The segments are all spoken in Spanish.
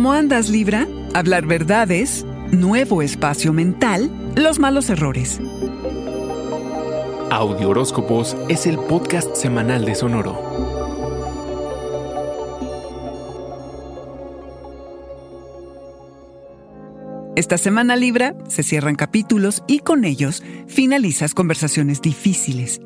¿Cómo andas, Libra? Hablar verdades, nuevo espacio mental, los malos errores. Audio Horóscopos es el podcast semanal de Sonoro. Esta semana Libra se cierran capítulos y con ellos finalizas conversaciones difíciles.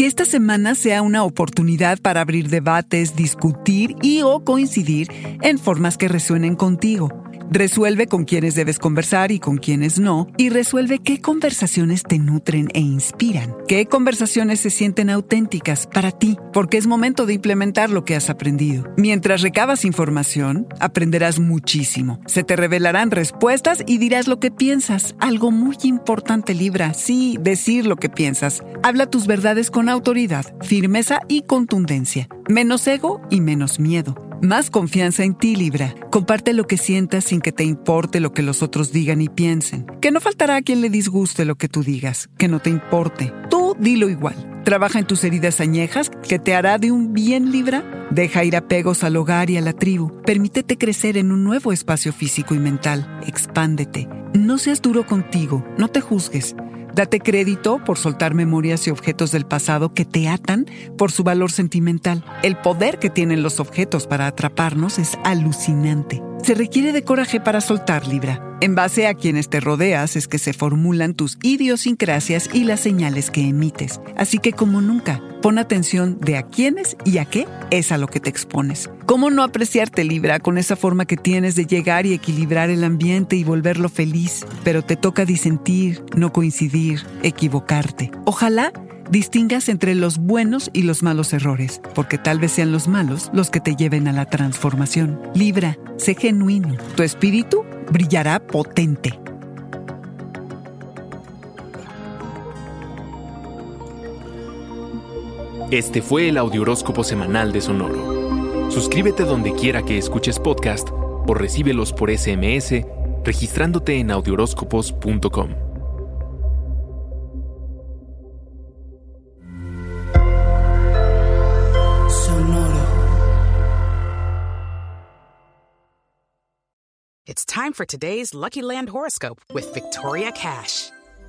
Que esta semana sea una oportunidad para abrir debates, discutir y o coincidir en formas que resuenen contigo. Resuelve con quienes debes conversar y con quienes no, y resuelve qué conversaciones te nutren e inspiran, qué conversaciones se sienten auténticas para ti, porque es momento de implementar lo que has aprendido. Mientras recabas información, aprenderás muchísimo. Se te revelarán respuestas y dirás lo que piensas. Algo muy importante, Libra, sí, decir lo que piensas. Habla tus verdades con autoridad, firmeza y contundencia. Menos ego y menos miedo. Más confianza en ti, Libra. Comparte lo que sientas sin que te importe lo que los otros digan y piensen. Que no faltará a quien le disguste lo que tú digas, que no te importe. Tú dilo igual. Trabaja en tus heridas añejas, que te hará de un bien Libra. Deja ir apegos al hogar y a la tribu. Permítete crecer en un nuevo espacio físico y mental. Expándete. No seas duro contigo, no te juzgues. Date crédito por soltar memorias y objetos del pasado que te atan por su valor sentimental. El poder que tienen los objetos para atraparnos es alucinante. Se requiere de coraje para soltar Libra. En base a quienes te rodeas es que se formulan tus idiosincrasias y las señales que emites. Así que como nunca, pon atención de a quiénes y a qué es a lo que te expones. ¿Cómo no apreciarte Libra con esa forma que tienes de llegar y equilibrar el ambiente y volverlo feliz? Pero te toca disentir, no coincidir, equivocarte. Ojalá distingas entre los buenos y los malos errores, porque tal vez sean los malos los que te lleven a la transformación. Libra, sé genuino. Tu espíritu brillará potente. Este fue el Audioróscopo semanal de Sonoro. Suscríbete donde quiera que escuches podcast o recíbelos por SMS registrándote en audioróscopos.com. Sonoro. It's time for today's Lucky Land horoscope with Victoria Cash.